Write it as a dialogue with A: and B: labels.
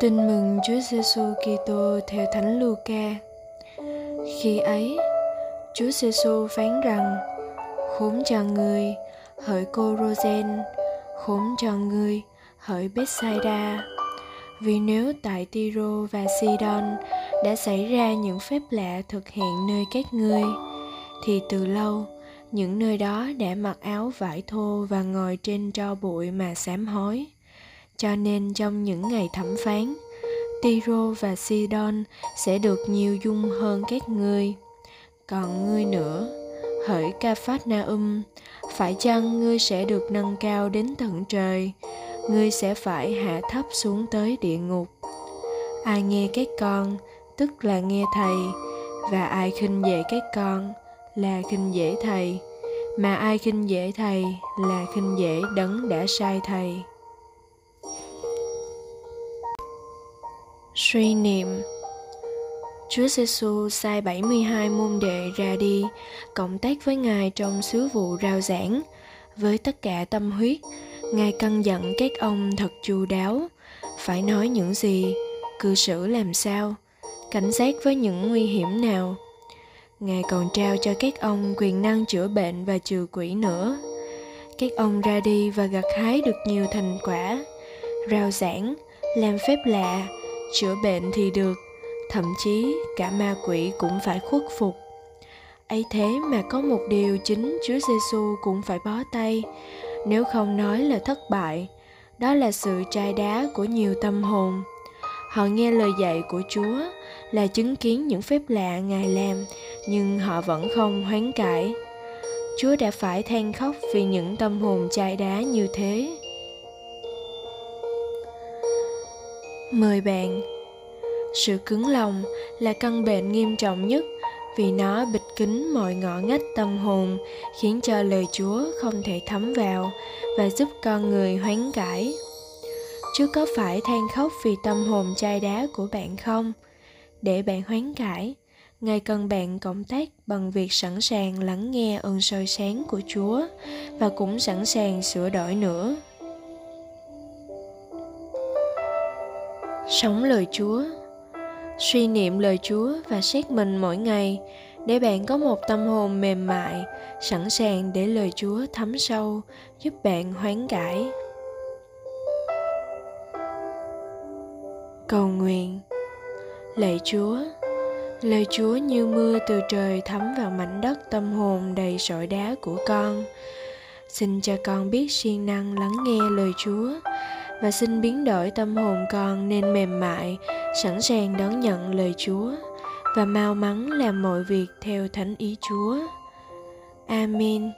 A: Tin mừng Chúa Giêsu Kitô theo Thánh Luca. Khi ấy, Chúa Giêsu phán rằng: Khốn cho người, hỡi cô Rosen, khốn cho người, hỡi Bethsaida. Vì nếu tại Tiro và Sidon đã xảy ra những phép lạ thực hiện nơi các ngươi, thì từ lâu những nơi đó đã mặc áo vải thô và ngồi trên tro bụi mà sám hối cho nên trong những ngày thẩm phán, Tiro và Sidon sẽ được nhiều dung hơn các ngươi. Còn ngươi nữa, hỡi Capharnaum, phải chăng ngươi sẽ được nâng cao đến tận trời? Ngươi sẽ phải hạ thấp xuống tới địa ngục. Ai nghe các con, tức là nghe thầy, và ai khinh dễ các con là khinh dễ thầy, mà ai khinh dễ thầy là khinh dễ đấng đã sai thầy. Suy niệm Chúa Giêsu sai 72 môn đệ ra đi, cộng tác với Ngài trong sứ vụ rao giảng. Với tất cả tâm huyết, Ngài căn dặn các ông thật chu đáo, phải nói những gì, cư xử làm sao, cảnh giác với những nguy hiểm nào. Ngài còn trao cho các ông quyền năng chữa bệnh và trừ quỷ nữa. Các ông ra đi và gặt hái được nhiều thành quả, rao giảng, làm phép lạ, chữa bệnh thì được, thậm chí cả ma quỷ cũng phải khuất phục. Ấy thế mà có một điều chính chúa giêsu cũng phải bó tay, nếu không nói là thất bại, đó là sự trai đá của nhiều tâm hồn. Họ nghe lời dạy của chúa là chứng kiến những phép lạ ngài làm, nhưng họ vẫn không hoán cải. Chúa đã phải than khóc vì những tâm hồn chai đá như thế. Mời bạn Sự cứng lòng là căn bệnh nghiêm trọng nhất vì nó bịt kín mọi ngõ ngách tâm hồn khiến cho lời Chúa không thể thấm vào và giúp con người hoán cải. Chứ có phải than khóc vì tâm hồn chai đá của bạn không? Để bạn hoán cải, Ngài cần bạn cộng tác bằng việc sẵn sàng lắng nghe ơn soi sáng của Chúa và cũng sẵn sàng sửa đổi nữa. Sống lời Chúa Suy niệm lời Chúa và xét mình mỗi ngày để bạn có một tâm hồn mềm mại, sẵn sàng để lời Chúa thấm sâu, giúp bạn hoán cải. Cầu nguyện Lạy Chúa, lời Chúa như mưa từ trời thấm vào mảnh đất tâm hồn đầy sỏi đá của con. Xin cho con biết siêng năng lắng nghe lời Chúa và xin biến đổi tâm hồn con nên mềm mại, sẵn sàng đón nhận lời Chúa và mau mắn làm mọi việc theo thánh ý Chúa. Amen.